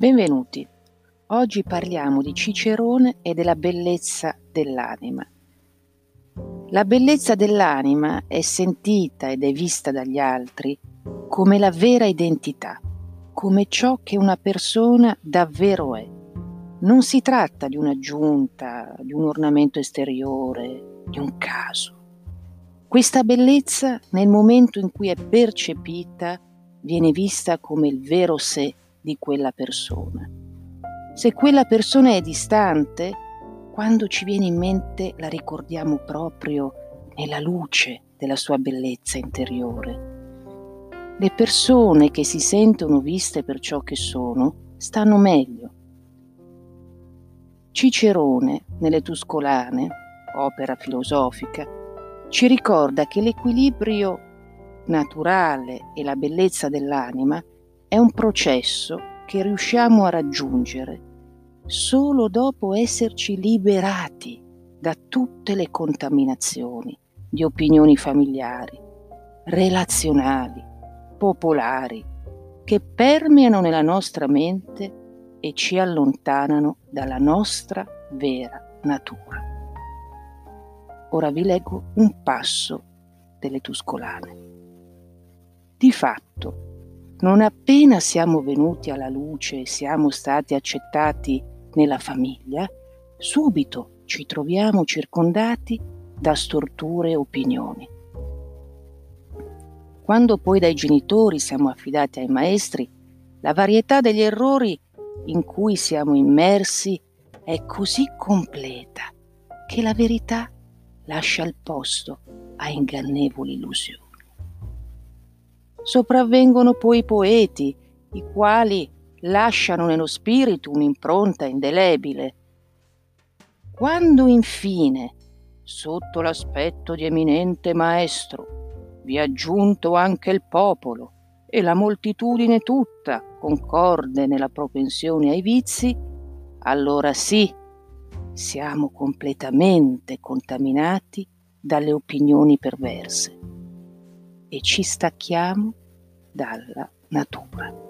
Benvenuti. Oggi parliamo di Cicerone e della bellezza dell'anima. La bellezza dell'anima è sentita ed è vista dagli altri come la vera identità, come ciò che una persona davvero è. Non si tratta di un'aggiunta, di un ornamento esteriore, di un caso. Questa bellezza, nel momento in cui è percepita, viene vista come il vero sé di quella persona. Se quella persona è distante, quando ci viene in mente la ricordiamo proprio nella luce della sua bellezza interiore. Le persone che si sentono viste per ciò che sono stanno meglio. Cicerone, nelle Tuscolane, opera filosofica, ci ricorda che l'equilibrio naturale e la bellezza dell'anima è un processo che riusciamo a raggiungere solo dopo esserci liberati da tutte le contaminazioni di opinioni familiari, relazionali, popolari, che permeano nella nostra mente e ci allontanano dalla nostra vera natura. Ora vi leggo un passo delle Tuscolane. Di fatto, non appena siamo venuti alla luce e siamo stati accettati nella famiglia, subito ci troviamo circondati da storture e opinioni. Quando poi dai genitori siamo affidati ai maestri, la varietà degli errori in cui siamo immersi è così completa che la verità lascia il posto a ingannevoli illusioni. Sopravvengono poi i poeti, i quali lasciano nello spirito un'impronta indelebile. Quando infine, sotto l'aspetto di eminente maestro, vi ha giunto anche il popolo e la moltitudine tutta concorde nella propensione ai vizi, allora sì, siamo completamente contaminati dalle opinioni perverse e ci stacchiamo dalla natura.